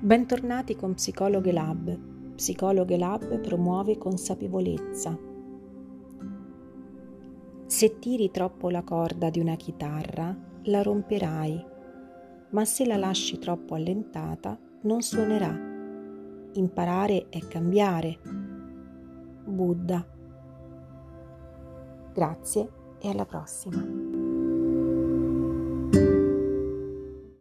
Bentornati con Psicologhe Lab. Psicologhe Lab promuove consapevolezza. Se tiri troppo la corda di una chitarra, la romperai, ma se la lasci troppo allentata, non suonerà. Imparare è cambiare. Buddha. Grazie e alla prossima.